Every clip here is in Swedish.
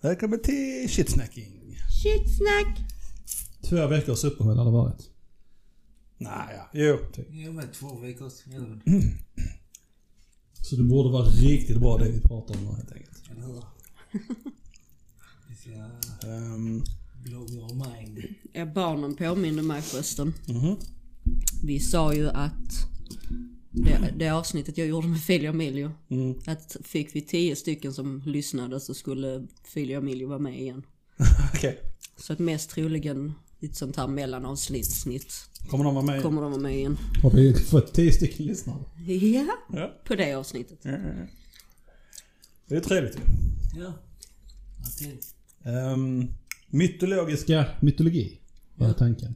Välkommen till shitsnacking. Shitsnack! Två veckors uppehåll har det varit. Nej, ja. Jo. Typ. Jo men två veckors? Så det borde vara riktigt bra det vi pratar om nu helt enkelt. Eller hur? Vi ska Um, blow your mind. Ja, barnen påminner mig förresten. mhm. Vi sa ju att det, det avsnittet jag gjorde med Filio Emilio. mm. Att fick vi tio stycken som lyssnade så skulle Filio Emilio vara med igen. Okej. Så att mest troligen ett sånt här mellanavsnitt Kommer de vara med? kommer de vara med igen. Har vi fått tio stycken lyssnare? Ja, Ja. på det avsnittet. Ja, ja, ja. Det är trevligt ju. Ja. Um, mytologisk... Ska mytologi var tanken.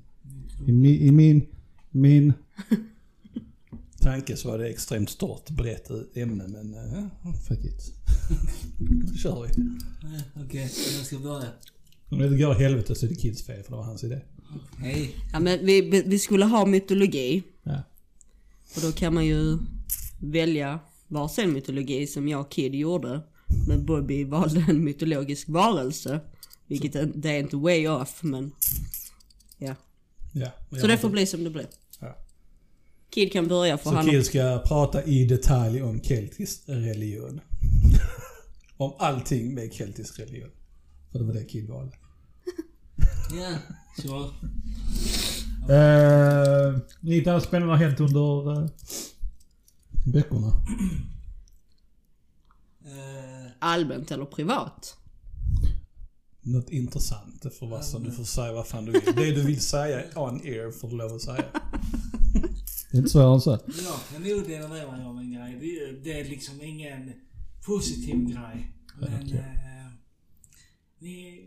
I, mi, I min... Min... tanke så var det extremt stort, brett ämne men uh, Fuck it. då kör vi. Okej, jag ska börja. Om det går åt helvete så är det Kids fel för det var hans idé. Hej. Ja, men vi, vi vi skulle ha mytologi. Ja. Och då kan man ju välja varsin mytologi som jag och Kid gjorde. Men Bobby valde en mytologisk varelse. Vilket är, det är inte way off men ja. Ja. Så det får bli som det blir. Kid kan börja för Så han Kid ska prata i detalj om keltisk religion. om allting med keltisk religion. För det var det Kid valde. Ja, så. Uh, inget annat spännande har hänt under uh, veckorna. Eh, allmänt eller privat. Något intressant. Det får vara så. Du får säga vad fan du vill. Det du vill säga on air får du lov att säga. Det är inte svårare än så. jag kan nog dela med mig av en grej. Det, är- det är liksom ingen positiv grej. Men... Okej. Eh, ni,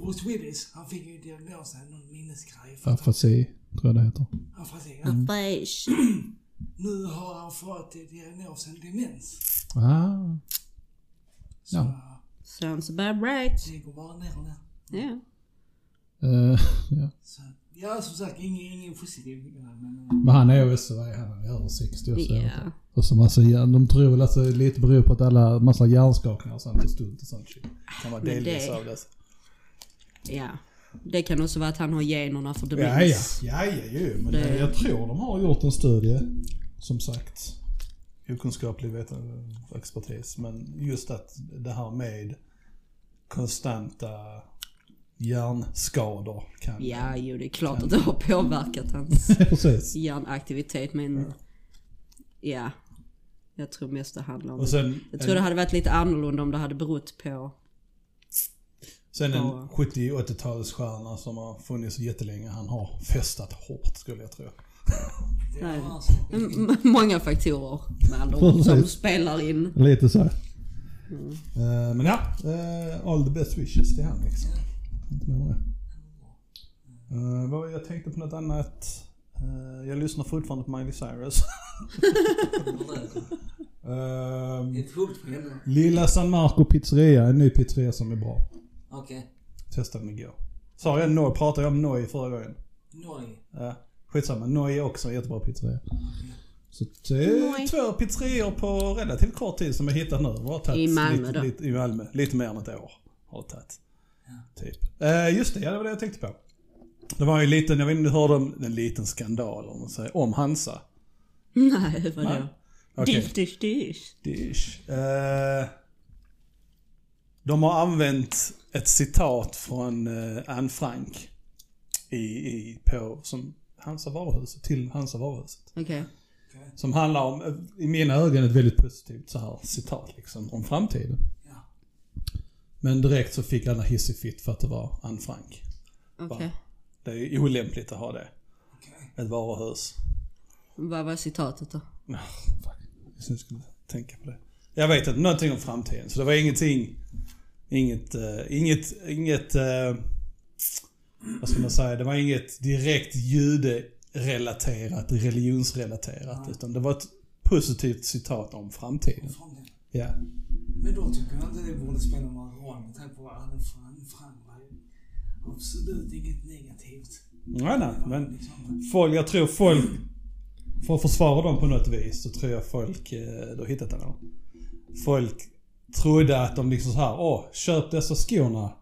Bruce Willis, han fick ju diagnosen, någon minnesgrej. för att- Afasi, tror jag det heter. Afasi, Mm. ja. Beige. Nu har han fått diagnosen demens. Ah. Så Ja. Sounds about right. det går bara ner och ner. Ja. Uh, ja. Så, ja, som sagt, ingen, ingen positiv grej. Men, Men han är ju så, vad är han? Är över 60 år så Ja. Och så massa de tror väl att det lite beror på att alla, massa hjärnskakningar och sånt och stunt och sånt. Kan vara delvis det- av det. ja. Det kan också vara att han har generna för Ja, demens. ja. Ja, ja, ju. Men Det- det... Jag tror de har gjort en studie, som sagt. okunskaplig expertis. Men just att det här med konstanta hjärnskador kan... Ja, jo det är klart att det har påverkat hans Precis. hjärnaktivitet men ja. Jag tror mest det handlar om Och sen, Jag tror det hade varit lite annorlunda om det hade berott på... sen en Ja. 70 80-talsstjärna som har funnits jättelänge. Han har festat hårt skulle jag tro. Nej. var hans. M- många faktorer med andra ord som spelar in. Lite så. Eh, men ja, eh, all the best wishes till han liksom. Inte mer med det. Vad- jag tänkte på något annat. Eh, jag lyssnar fortfarande på Miley Cyrus. Henne. Lilla San Marco pizzeria, en ny pizzeria som är bra. Okej. testade den igår. Sa jag Noi? Pratade jag om Noi förra gången? Noj. Ja, skitsamma. Noi är också en jättebra pizzeria. Så det är Noi. två pizzerior på relativt kort tid som jag hittat nu. Har tagit I Malmö lite, då? lite, I Malmö. Lite mer än ett år har det tagit. Typ. Eh, just det, ja, det var det jag tänkte på. Det var ju en liten, jag vet inte om du hörde om en liten skandal om säger, om Hansa. Nej, vadå? Nej. Okej. Dish, dish, dish. Dish. Eh, de har använt ett citat från eh, Anne Frank i, i, på, som Hansa varuhuset, till Hansa varuhuset. Okej. Som handlar om, eh, i mina ögon, ett väldigt positivt så här citat liksom, om framtiden. Ja. Men direkt så fick alla hissig för att det var Anne Frank. Okej. Det är ju olämpligt att ha det. Okej. Ett varuhus. Vad var citatet då? Ah, fuck. Jag skulle tänka på det. Jag vet inte, någonting om framtiden. Så det var ingenting, inget, uh, inget, inget, uh, vad ska man säga, det var inget direkt juderelaterat, religionsrelaterat. Utan det var ett positivt citat om framtiden. Från det. Ja. Men då tycker jag inte det borde spela någon roll med tanke på Fran var ju absolut inget negativt. Nej, nej, men Liksom, folk, jag tror folk, för att försvara dem på något vis, så tror jag folk, eh, du har hittat den här. Folk trodde att de liksom så här, åh, köp dessa skorna.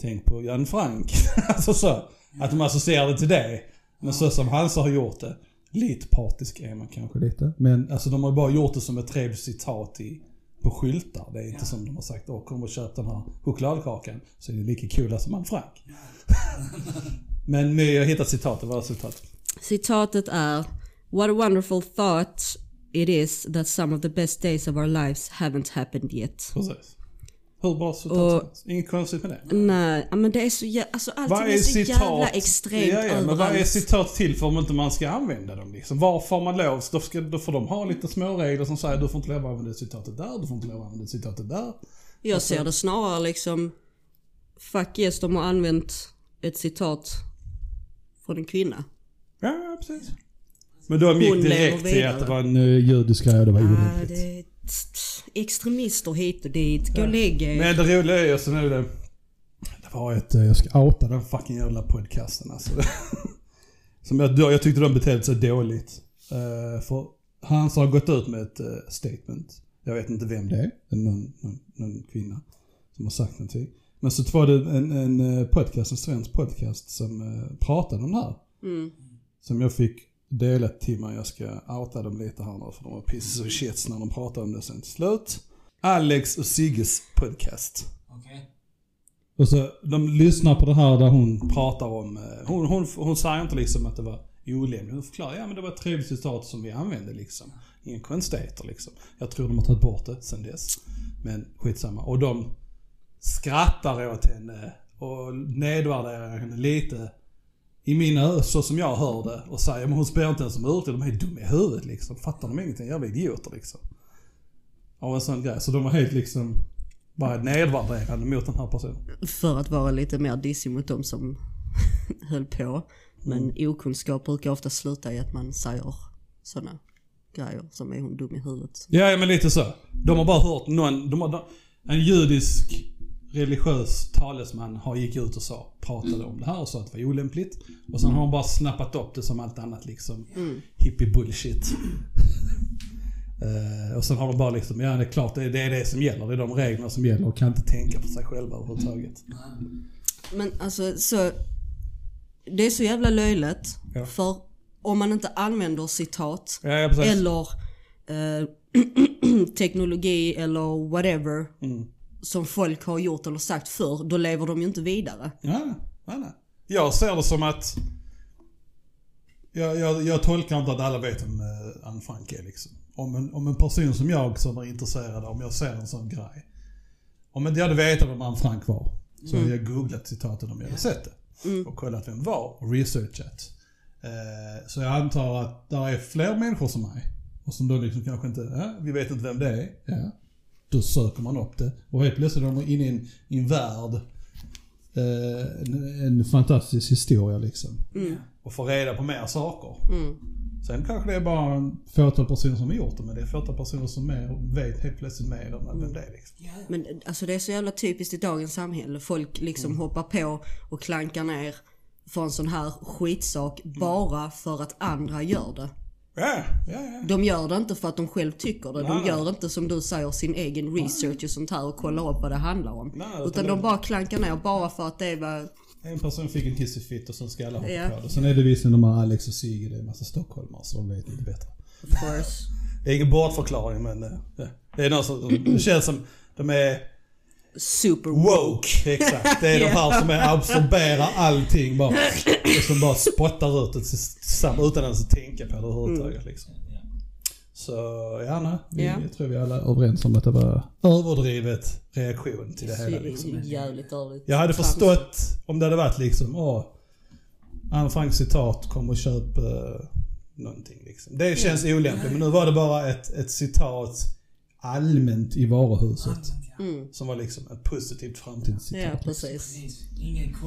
Tänk på Jan Frank. alltså så. Att de associerade till det. Men så som Hansa har gjort det. Lite partisk är man kanske lite. Men alltså de har bara gjort det som ett trevligt citat i, på skyltar. Det är inte Ja. som de har sagt, åh kom och köp den här chokladkakan. Så är det lika kul som Anne Frank. Men men jag har hittat citatet, vad är citatet? Citatet är What a wonderful thought it is that some of the best days of our lives haven't happened yet. Precis. Hur bra citat. Inget konstigt med det. Nej, men det är så jä- alltså allting Vad är, är så citat? jävla extremt ja, ja, men vad är citat till för om inte man ska använda dem liksom? Var får man lov? Då, ska, då får de ha lite små regler som säger du får inte lov att använda citatet där, du får inte lov att använda citatet där. Jag ser det snarare liksom Fuck yes, de har använt ett citat från en kvinna. Ja, precis. Men de gick direkt till att det var en... Uh, judisk grej och det var Ah, olämpligt. Extremister hit och dit. Gå och lägg er. Men det roliga är ju så nu det... Det var ett... eh, Jag ska outa den fucking jävla podcasten alltså. Som jag, jag tyckte de betedde sig dåligt. Uh, för Hans har gått ut med ett eh, statement. Jag vet inte vem det är. Det är någon, någon, någon kvinna som har sagt någonting. Men så var det en, en podcast, en svensk podcast som uh, pratade om det här. Mm. Som jag fick delat till mig. Jag ska outa dem lite här nu för de var pieces of shit när de pratade om det sen till slut. Alex och Sigges podcast. Okej. Och så, de lyssnar på det här där hon pratar om, eh, hon, hon, hon säger inte liksom att det var olämpligt. Hon förklarar, ja men det var ett trevligt citat som vi använde liksom. Ingen konstigheter liksom. Jag tror de har tagit bort det sen dess. Men skitsamma. Och de skrattar åt henne och nedvärderar henne lite. I mina öron, så som jag hör det. Och säger, men hon spelar inte ens som urtil, de är dumma i huvudet liksom. Fattar de ingenting? Jävla idioter liksom. Av en sån grej. Så de var helt liksom, bara nedvärderande mot den här personen. För att vara lite mer dissig mot dem som höll på. Men okunskap brukar ofta sluta i att man säger sådana grejer som är hon dum i huvudet. Ja, ja, men lite så. De har bara hört någon, de har, en judisk religiös talesman har gick ut och sa, pratade om det här och sa att det var olämpligt. Och sen har de bara snappat upp det som allt annat liksom. Hippie bullshit. Eh, och sen har de bara liksom, ja det är klart det är, det är det som gäller. Det är de reglerna som gäller och kan inte tänka på sig själva överhuvudtaget. Men alltså så... Det är så jävla löjligt. Ja. För om man inte använder citat Ja, ja eller eh, teknologi eller whatever Mm. Som folk har gjort eller sagt förr, då lever de ju inte vidare. Ja, ja, nej. Jag ser det som att... Jag, jag, jag tolkar inte att alla vet vem eh, Anne Frank är liksom. Om en, om en person som jag som är intresserad, om jag ser en sån grej. Om inte jag hade vetat vem Anne Frank var, så hade jag googlat citatet om jag hade sett det. Och kollat vem det var och researchat. Eh, så jag antar att det är fler människor som mig. Och som då liksom kanske inte, ja, vi vet inte vem det är. Ja. Då söker man upp det. Och helt plötsligt är de inne i en, i en värld eh, en, en fantastisk historia liksom. Och få reda på mer saker. Sen kanske det är bara en fåtal personer som har gjort det, men det är fåtal personer som mer, vet helt plötsligt mer om vem det är liksom. Men alltså det är så jävla typiskt i dagens samhälle. Folk liksom hoppar på och klankar ner för en sån här skitsak bara för att andra gör det. Ja, ja, ja. De gör det inte för att de själv tycker det. Nej, De nej. gör inte som du säger sin egen research och sånt här och kollar upp vad det handlar om. Nej, utan utan de det- bara klankar ner bara för att det var... En person fick en kiss i fitt och sen ska alla hoppa Ja. på det. Sen är det visserligen de här Alex och Sigge, det är en massa stockholmare så de vet lite bättre. Of course. Det är ingen bortförklaring men eh, det är någon som, det känns som de är Super woke. Exakt. Det är de här som är, absorberar allting bara. Och som bara spottar ut det tillsammans utan ens att tänka på det överhuvudtaget liksom. ja. Så ja, nej. Vi. Jag tror vi alla är överens om att det var överdrivet reaktion till det hela Så liksom. jävligt ärligt. Jag hade förstått om det hade varit liksom, åh, Anne Franks citat, kom och köp uh, någonting liksom. Det känns olämpligt, men nu var det bara ett, ett citat allmänt i varuhuset. Mm. Som var liksom ett positivt framtidscitat. Ja, precis.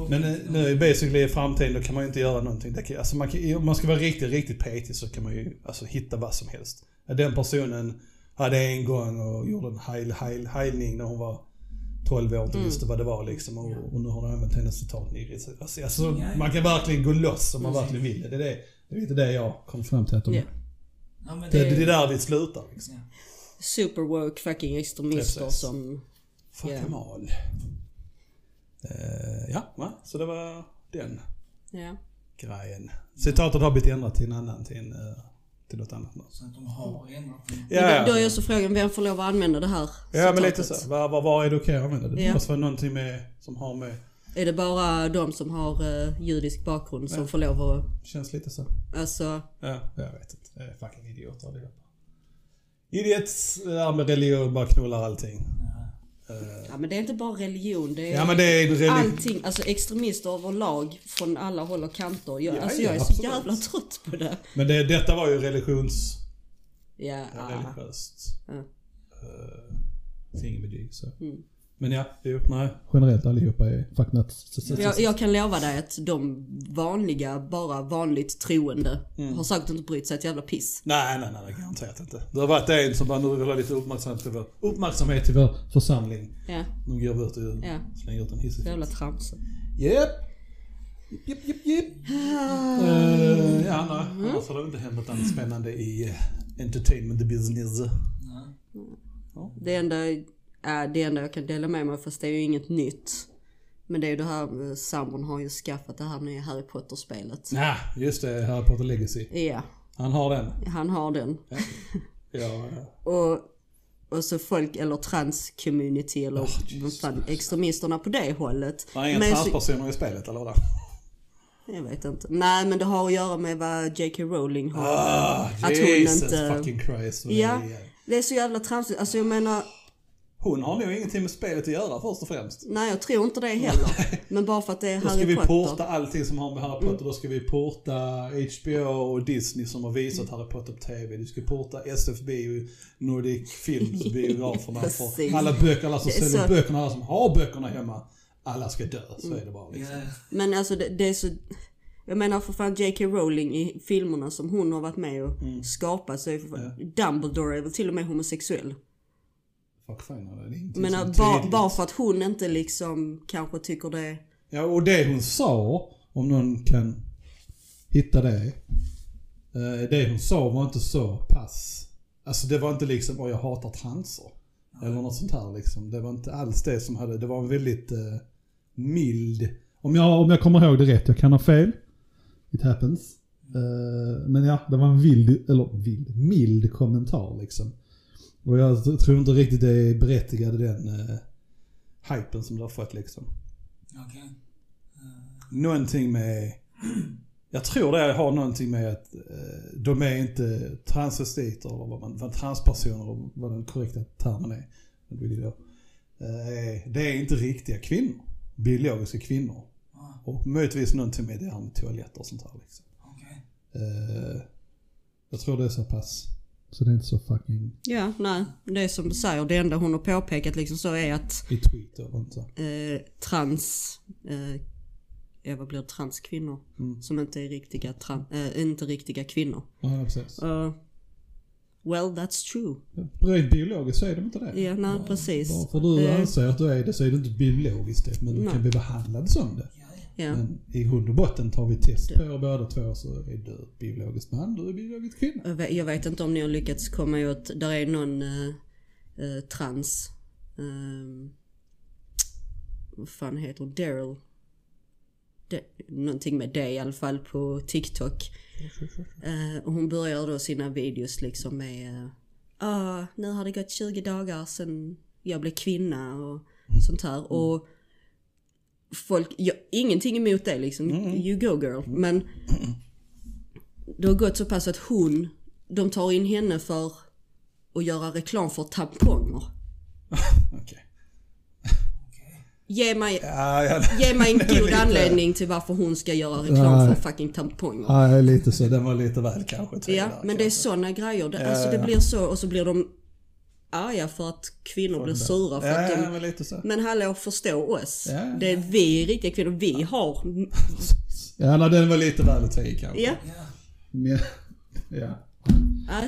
Men nu, nu basically i framtiden då kan man ju inte göra någonting. Det kan, alltså man kan, om man ska vara riktigt, riktigt petig så kan man ju alltså, hitta vad som helst. Den personen hade en gång och gjorde en heil, heil, heilning när hon var 12 år och inte visste vad det var liksom. Och, och nu har hon använt hennes citat i alltså, alltså, Man kan verkligen gå loss om man verkligen vill det. Det är, det, det är lite det jag kom fram till att de. Ja, men det, det, det är där vi slutar liksom. ja. Super woke fucking extremister Precis. som... Fuck Ja. them all. Eh, ja, va? så det var den Ja. grejen. Citatet har blivit ändrat till en annan, till, en, eh, till något annat nu. Så att de har ändrat. Ja, Men då, då är ja. också frågan, vem får lov att använda det här ja men lite citatet? så. Var, var, var är det okej att använda det? Det Ja. måste vara någonting med, som har med... Är det bara de som har uh, judisk bakgrund som Ja. får lov att... Känns lite så. Alltså, Ja, jag vet inte. Det är fucking idioter allihopa. Det där med religion, bara knullar allting. Eh, ja men det är inte bara religion. Det är ja men det är religion. allting. Alltså extremister överlag från alla håll och kanter. Jag, Ja, alltså ja, jag är så absolut. jävla trött på det. Men det, detta var ju religions... Ja, Ja, religiöst. Ja. Uh, thingamajig så. Mm. Men ja, jo, nej. Generellt allihopa är fuck nuts. Jag, jag kan lova dig att de vanliga, bara vanligt troende Mm. har säkert inte brytt sig ett jävla piss. Nej, nej, nej, det garanterat inte. Det har varit en som bara nu vill ha lite uppmärksamhet till vår, uppmärksamhet till vår församling. Ja, Nu går vi ut och Ja. slänger ut en hiss jävla tramsigt. Japp. Japp, japp, japp. Eh, ja, nej. Annars har det inte hänt något annat spännande i eh, entertainment business. Nej. Det enda, äh, det enda jag kan dela med mig fast det är ju inget nytt. Men det är ju det här, eh, sambon har ju skaffat det här nya Harry Potter-spelet. Ja, just det. Harry Potter Legacy. Ja, Han har den. han har den. Ja, ja. Och, och så folk, eller trans-community eller Oh, fan, extremisterna på det hållet. Det är inga transpersoner i spelet eller vadå? Jag vet inte. Nej men det har att göra med vad J.K. Rowling har. Ah, att hon Jesus inte- fucking Christ. Ja. det är. Det är så jävla tramsigt. Alltså jag menar, Hon har nog ingenting med spelet att göra först och främst. nej jag tror inte det heller. Men bara för att det är Då ska Harry vi Potter. porta allting som har med Harry Potter. Då ska vi porta HBO och Disney som har visat Harry Potter på TV. Du ska porta SF Bio, Nordic Films biograferna. För alla böcker, alla som säljer så- böckerna, alla som har böckerna hemma. Alla ska dö, så är det bara liksom. Ja. Men alltså det, det är så... Jag menar för fan J.K. Rowling i filmerna som hon har varit med och Mm. skapat så är för fan, Dumbledore är väl till och med homosexuell. Fan, det är ingenting Men att bara, bara för att hon inte liksom kanske tycker det... Ja, och det hon sa, om någon kan hitta det. eh, Det hon sa var inte så pass... Alltså det var inte liksom, åh jag hatar transer. Eller något sånt här liksom. Det var inte alls det som hade, det var en väldigt eh, mild... Om jag, om jag kommer ihåg det rätt, jag kan ha fel. It happens. Eh, men ja, det var en vild, eller vild, mild kommentar liksom. Och jag tror inte riktigt det är berättigade den uh, hypen som det har fått liksom. Okej. Någonting med... Jag tror det har någonting med att eh, de är inte transvestiter eller vad man, vad transpersoner och vad den korrekta termen är. Eh, det är inte riktiga kvinnor. Biologiska kvinnor. Ah, Och möjligtvis någonting med det här med toaletter och sånt här liksom. Okej. Eh, jag tror det är så pass. Så det är inte så fucking... Ja, nej. Det är som du säger, det enda hon har påpekat liksom så är att I tweet eller inte. eh, trans... Eh, ja, vad blir det? Transkvinnor. Mm. Som inte är riktiga, tran, eh, inte riktiga kvinnor. Ja, precis. Uh, well, that's true. Rent biologiskt så är de inte det. Ja, nej, Bara- precis. Bara för du Eh. anser att du är det så är du inte biologiskt det. Men du Nej. kan bli behandlad som det. Ja, ja. Ja. Men i grund och botten tar vi test på er båda två så är du biologisk man, du är biologisk kvinna. Jag vet- Jag vet inte om ni har lyckats komma åt, där är någon eh, trans, eh, vad fan heter? Daryl? De, någonting med det i alla fall på TikTok. Och hon börjar då sina videos liksom med eh, ah, nu har det gått 20 dagar sedan jag blev kvinna och sånt här. Och folk, jag, ingenting emot det liksom, you go girl. Men det har gått så pass att hon, de tar in henne för att göra reklam för tamponger. Okej. Ge mig, Ja, ja, ge mig en god lite- anledning till varför hon ska göra reklam Nej. för fucking tamponger. Nej, lite så. Den var lite väl kanske Ja, men det är kanske. såna grejer. Det, alltså det ja. blir så och så blir de arga för att kvinnor blir sura för Ja, att ja, de... men lite så. Men hallå, förstå oss. Ja, ja. Det är vi riktiga kvinnor. Vi har... Ja, nej, den var lite väl att ta i kanske. Ja. Ja. Men, ja.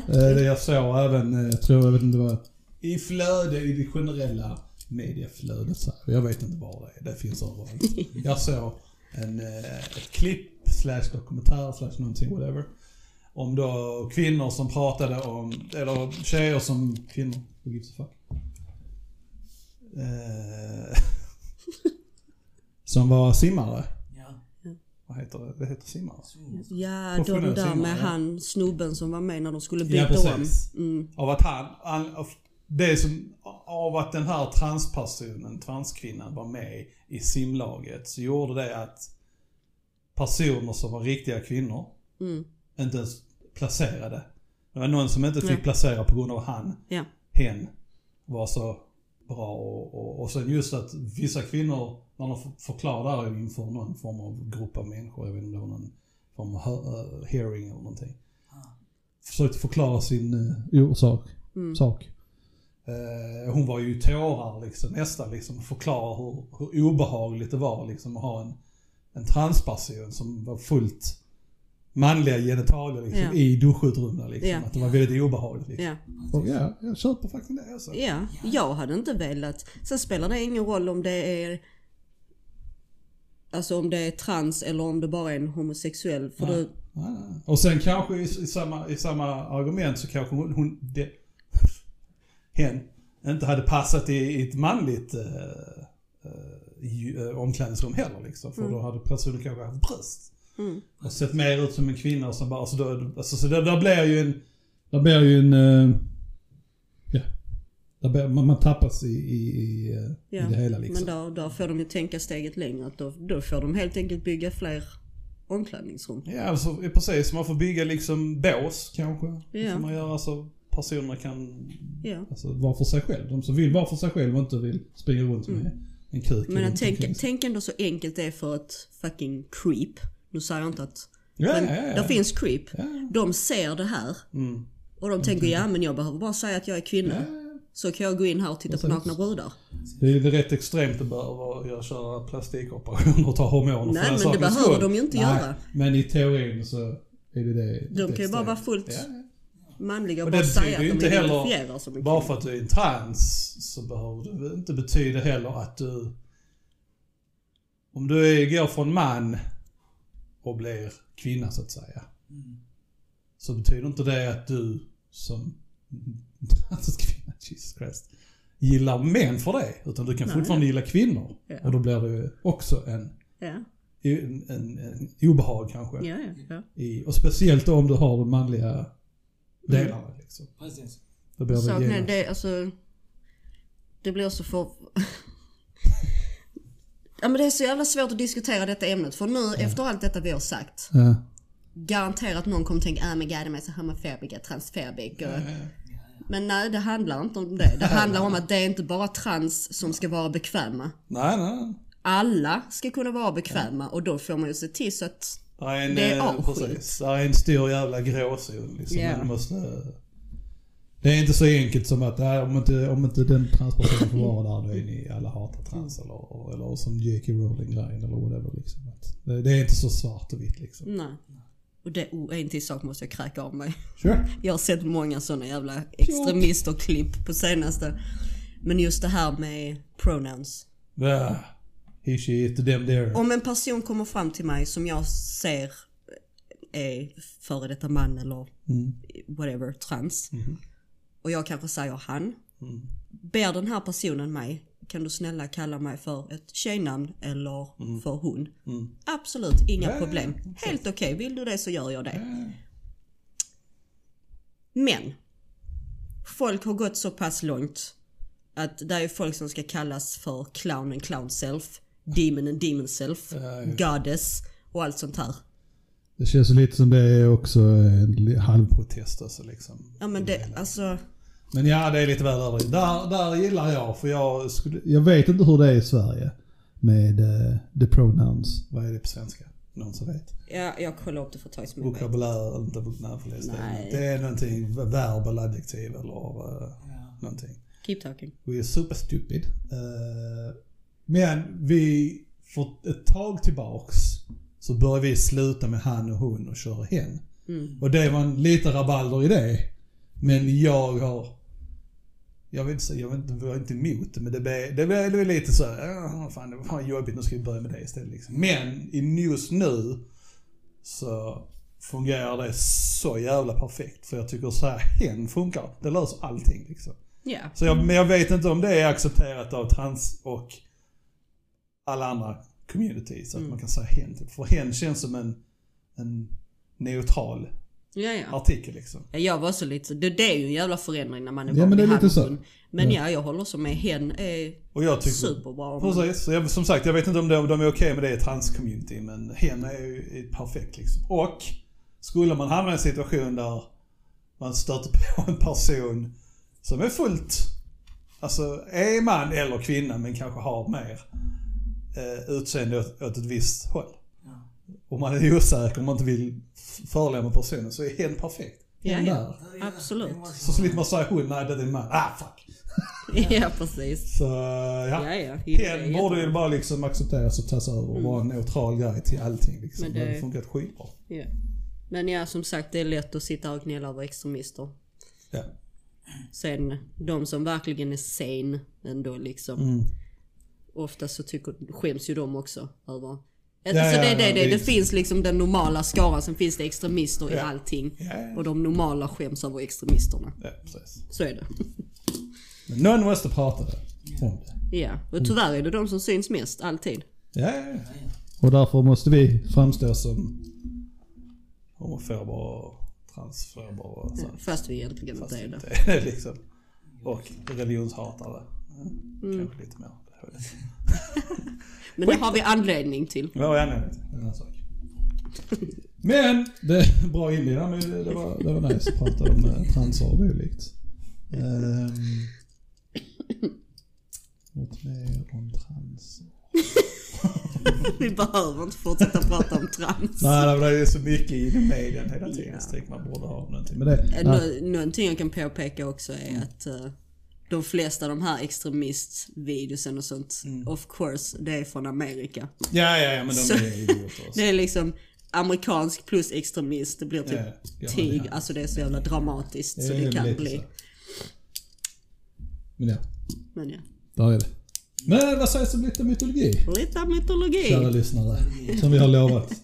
Eh, Det jag såg även, eh, jag tror, jag vet inte vad, i flöde, i det generella medieflödet så. Jag vet inte var det är, det finns överallt. Jag såg en, eh, ett klipp, slash dokumentär, slash någonting, whatever. om då kvinnor som pratade om, eller tjejer som kvinnor, who gives a fuck? Eh, som var simmare. Ja. Vad heter det? Det heter simmare. Ja, de Professionell där simmare, med ja. han snubben som var med när de skulle Ja, byta om. precis. Mm. Av att han, han av det som, av att den här transpersonen, transkvinnan var med i simlaget så gjorde det att personer som var riktiga kvinnor Mm. inte ens placerade. Det var någon som inte fick Ja. placera på grund av han, Ja. Hen, var så bra. Och, och, och sen just att vissa kvinnor, när de för- förklarar det här inför någon form av grupp av människor, jag vet inte om det var någon form av eh, hearing eller någonting. Försökte förklara sin uh, orsak. Mm. Sak. Eh, hon var ju i tårar liksom, nästan liksom, förklara hur, hur obehagligt det var liksom att ha en, en transperson som var fullt manliga genitalier liksom, Ja. i duschutrummen liksom. Ja. Att det var väldigt obehagligt liksom. Ja. Och ja, jag köper faktiskt det alltså. ja, jag hade inte velat. Sen spelar det ingen roll om det är Alltså om det är trans eller om det bara är en homosexuell. För Ja. Nej, nej. Och sen kanske i, i, samma, i samma argument så kanske hon, hon det, hen, inte hade passat i, i ett manligt eh, eh, eh, omklädningsrum heller liksom. För då hade personen kanske haft bröst. Mm. Och sett mer ut som en kvinna som bara, alltså, då, alltså så det, där blir ju en, Det blir ju en... eh, ja. Där blir, man, man tappas i, i, i, eh, Ja, i det hela liksom. Men där, där får de ju tänka steget längre. Att då, då får de helt enkelt bygga fler omklädningsrum. ja alltså precis, man får bygga liksom bås kanske. Ja. får man göra så personerna kan, Ja. Alltså vara för sig själv. De som vill vara för sig själv och inte vill springa runt med en kuk. Men tänk, tänk ändå så enkelt det är för ett fucking creep. Nu säger jag inte att... Ja, men ja, ja. Där finns creep. De ser det här. Mm. Och de tänker ja men jag behöver bara säga att jag är kvinna. Så kan jag gå in här och titta på Precis. nakna brudar. Det är rätt extremt att behöva köra plastikoperationer och ta hormoner Nej, men det behöver skull. de ju inte Nej, göra. Men i teorin så är det det. De det kan ju bara vara fullt manliga och Och bara säga att de inte heller- identifierar som en Bara för att du är en trans så behöver det inte betyda heller att du... Om du är, går från man och blir kvinna så att säga. Så betyder inte det att du som kvinna, Jesus Christ, gillar män för det. Utan du kan Nej. fortfarande gilla kvinnor. Ja. Och då blir det ju också en, Ja, en, en, en obehag kanske. ja, ja. ja. I, och speciellt om du har de manliga delarna liksom. Precis. Då blir det Saken är det, alltså. Det blir så för... ja men det är så jävla svårt att diskutera detta ämnet för nu efter allt detta vi har sagt. Ja. Garanterat någon kommer tänka, ah men god de är så homofobika, transfobik och... Men nej, det handlar inte om det. Det handlar om att det är inte bara trans som ska vara bekväma. Nej, nej. Alla ska kunna vara bekväma och då får man ju se till så att... Det är en, Det är eh, avskilt. precis, det är en stor jävla gråzon liksom. Ja. Man måste, det är inte så enkelt som att nej, om, inte, om inte den transpersonen får vara där då är ni alla hatar trans eller, eller som J.K. Rowling grejen eller whatever liksom. Det, det är inte så svart och vitt liksom. Nej. Och det, oh, en till sak måste jag kräka av mig. Sure. Jag har sett många såna jävla extremister-klipp på senaste. Men just det här med pronouns. Ja. He, she, it, them, there. Om en person kommer fram till mig som jag ser är före detta man eller whatever, trans. Och jag kanske säger han. Ber den här personen mig, kan du snälla kalla mig för ett tjejnamn eller för hon? Absolut, inga Ja, problem. Helt okej, vill du det så gör jag det. Men, folk har gått så pass långt att det är folk som ska kallas för clown and clown self, demon and demon self, Ja, goddess och allt sånt här. Det känns lite som det är också en li- halv... Protest alltså liksom. Ja men det, alltså, Men ja, det är lite väl överdrivet. Där, där gillar jag för jag skulle... Jag vet inte hur det är i Sverige med uh, the pronouns. Vad är det på svenska? Någon som vet? ja, jag kollar upp det för ett tag som jag. Vokabulär, inte vokabulär det. Är någonting, verb eller adjektiv eller uh, någonting. Keep talking. We are super stupid. Eh, men vi, för ett tag tillbaks, så började vi sluta med han och hon och köra hen. Mm. Och det var en lite rabalder i det. Men jag har... Jag vet inte, säga- jag vet inte, jag var inte emot det men det blev, det blev, det blev lite så här, "Ja, fan det var jobbigt, nu ska vi börja med det istället liksom. Men i just nu så fungerar det så jävla perfekt. För jag tycker så här hen funkar. Det löser allting liksom. Ja. Så jag, men jag vet inte om det är accepterat av trans och alla andra communities. Att Mm. man kan säga hen. Typ. För hen känns som en, en neutral Ja, ja. artikel liksom. Ja, Jag var så lite, det, det är ju en jävla förändring när man är Ja, van men det är lite så. Men ja, jag håller så med. Hen är Och jag tycker... superbra. Precis. Så jag, som sagt, jag vet inte om de, de är okej med det i trans-community, men hen är ju är perfekt liksom. Och skulle man hamna i en situation där man stöter på en person som är fullt, alltså är man eller kvinna men kanske har mer eh, utseende åt, åt ett visst håll. Ja. Och man är osäker, om man inte vill förolämpa personen, så är hen perfekt. Ja, ja. Absolut. Så slipper man säga hon, nej det är din man. Ah fuck. ja, precis. Så ja. Ja, ja. Hen borde ju bara liksom accepteras och tas över och vara en neutral grej till allting liksom. Men Det det- funkat skitbra. Ja. Men ja, som sagt, det är lätt att sitta och gnälla över extremister. Ja. Sen, de som verkligen är sane ändå liksom. Mm. Ofta så tycker, skäms ju de också över. Alltså Ja, det, ja, det, det, det, visst. finns liksom den normala skaran, sen finns det extremister i Ja. allting. Ja, ja. Och de normala skäms över extremisterna. ja, precis. Så är det. Men någon måste prata om det. Ja, och tyvärr är det de som syns mest, alltid. Ja, ja, ja. Och därför måste vi framstå som... Homofober och transfober och så. Fast vi egentligen Fast det. inte är det liksom. Och religionshatare. Mm. Kanske lite mer. Men det har vi anledning till. Vad är anledningen till en sak. Men, det är bra inledning. men Det, det, var, det var nice att prata om eh, transer och dylikt. Um, något mer om trans? Vi behöver inte fortsätta prata om trans. Nej, det är så mycket i medien hela tiden. Så tänker man borde ha någonting med det. Eh, nå- Någonting jag kan påpeka också är att eh, de flesta av de här extremistvideosen och sånt, of course, det är från Amerika. Ja, ja, ja, men de Så- är idioter. Det är liksom amerikansk plus extremist, det blir typ Ja, ja, tig, ja. alltså det är så jävla dramatiskt så Ja, det men kan bli. så. Men ja, Men ja, där är det. Men vad sägs om lite mytologi? lite mytologi. Kära lyssnare. Som vi har lovat.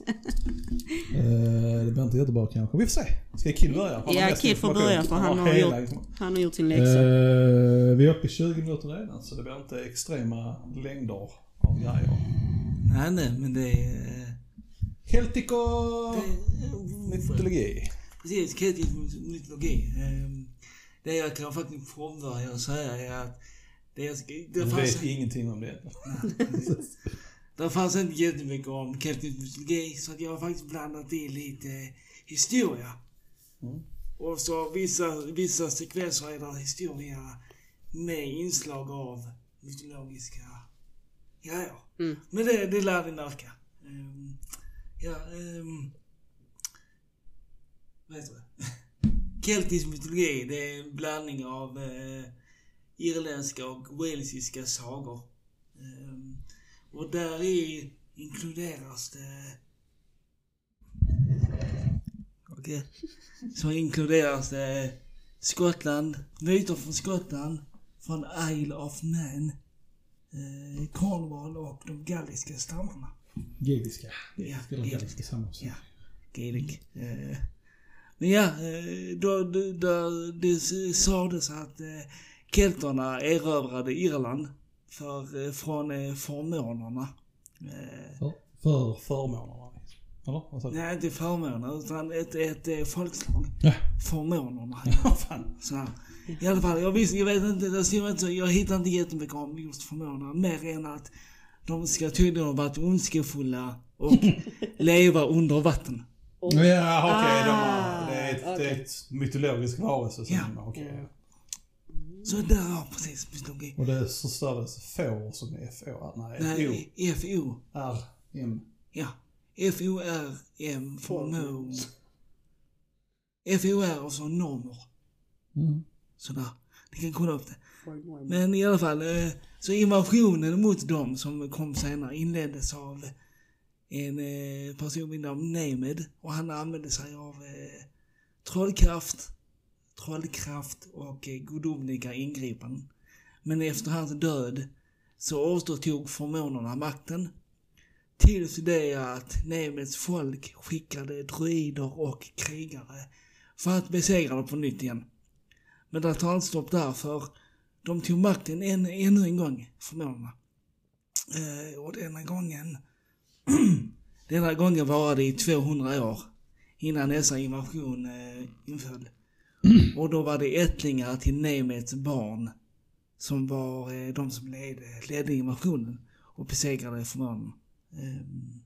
Eh, det blir inte jättebra kanske. Vi får se. Ska Kid börja? Han Ja, Kid får börja för han har gjort-. Han har gjort sin läxa. Eh, Vi är uppe i 20 minuter redan så det blir inte extrema längder av grejer. Nej, nej, men det är... eh, Celtic och det- mytologi. Precis, kritisk mytologi. Ehm, Det jag kan faktiskt påbörja och säga är att det, jag ska, det, fanns, vet ingenting om det. det fanns inte jättemycket om keltisk mytologi så att jag har faktiskt blandat i lite historia. Mm. Och så vissa, vissa sekvenser är där historia med inslag av mytologiska grejer. Mm. Men det, det lär vi märka. Ehm, ja, um, vad heter det? Keltisk mytologi, det är en blandning av eh, irländska och walesiska sagor. Ehm, och där i inkluderas det... Okej. Så inkluderas det Skottland, myter från Skottland, från Isle of Man, eh, Cornwall och de galliska stammarna. Gaeliska. Ja, samma sak. Ja, Gaelic. Eh, men ja, eh, då, då, då, det sades att kelterna erövrade Irland för, eh, från eh, förmånerna. Eh, För, för Förmånerna. Eller? Vad sa du? nej, inte förmåner, utan ett, ett, ett folkslag. Ja. Förmånerna. Vad fan. Så här. I alla fall, jag, visste, jag vet inte, det stod inte, jag hittade inte jättemycket om just förmånerna. Mer än att de ska tydligen ha varit ondskefulla och leva under vatten. Ja, okej. de Ah, har- det, är ett, okej. är ett mytologiskt varelse. Ja. ja. Så där, ja precis, mytologi. Och det förstördes får som är får. Nej, O. Nej, FO. R. M. Ja. F-O-R-M förmå. F-O-R och så normer. Mm. Sådär. Ni kan kolla upp det. Men i alla fall, eh, så invasionen mot dem som kom senare inleddes av en eh, person vid namn Nemed och han använde sig av eh, trollkraft, trollkraft och eh, gudomliga ingripanden. Men efter hans död så återtog förmånerna makten tills det att Nemets folk skickade druider och krigare för att besegra dem på nytt igen. Men det tar inte stopp där för de tog makten än, ännu en gång, förmånerna. Eh, och denna gången denna gången varade i 200 år innan nästa invasion eh, inföll. Och då var det ättlingar till Nemets barn som var eh, de som ledde, ledde invasionen och besegrade förmånen. Ehm.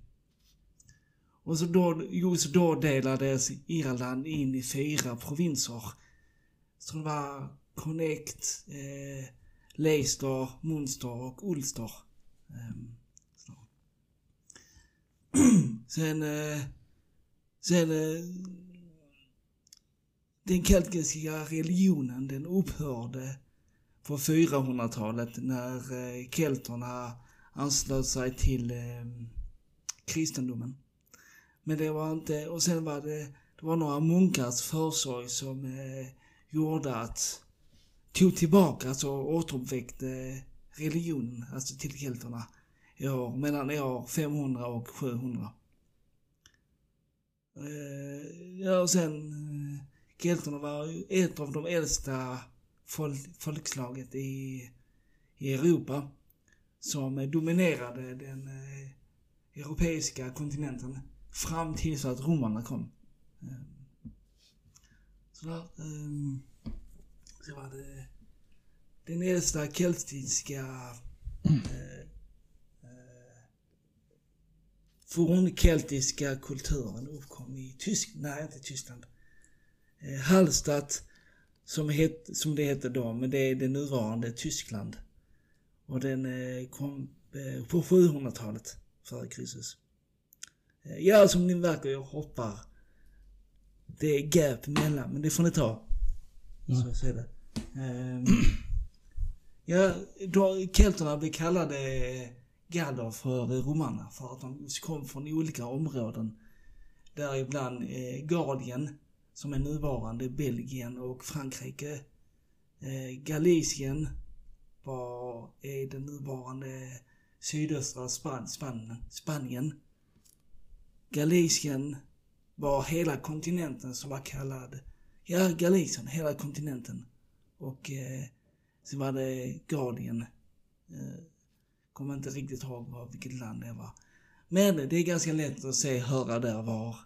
Och så då, just då delades Irland in i fyra provinser. Så det var Connect, eh, Leicester, Munster och Ulster. Ehm, så. sen, eh, sen eh, den keltiska religionen den upphörde på 400-talet när eh, kelterna anslöt sig till eh, kristendomen. Men det var inte, och sen var det, det var några munkars försorg som eh, gjorde att, tog tillbaka, alltså återuppväckte religionen, alltså till kelterna, i år, mellan år 500 och 700. Eh, ja, och sen, eh, kelterna var ju ett av de äldsta folk, folkslaget i, i Europa som dominerade den eh, europeiska kontinenten fram tills att romarna kom. Eh, så där, eh, så var det den äldsta keltiska eh, eh, fornkeltiska kulturen uppkom i Tyskland, nej inte Tyskland, Hallstatt som, het, som det hette då, men det är det nuvarande Tyskland. Och den eh, kom eh, på 700-talet före Kristus. Eh, ja, som ni märker, jag hoppar. Det är gap emellan, men det får ni ta. Ja. Så, så är det. Ehm, ja, då, kelterna blev kallade galler för romarna för att de kom från olika områden. Däribland eh, Gardien, som är nuvarande Belgien och Frankrike. Eh, Galicien var, är den nuvarande sydöstra Span, Span, Spanien. Galicien var hela kontinenten som var kallad, ja Galicien, hela kontinenten. Och eh, så var det Gardien. Eh, kommer inte riktigt ihåg vad, vilket land det var. Men det är ganska lätt att se, höra där var,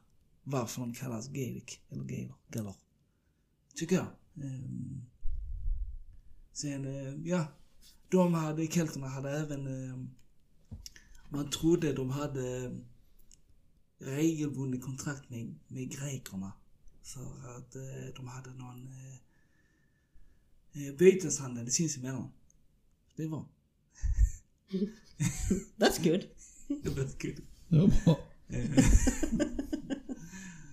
varför de kallas Gaelic, eller Galler. Tycker jag. Ehm, sen, eh, ja. De hade, kelterna hade även, eh, man trodde de hade regelbundet kontrakt med, med grekerna. För att eh, de hade någon eh, eh, byteshandel sinsemellan. Det var. That's good. Var kul. Det var bra.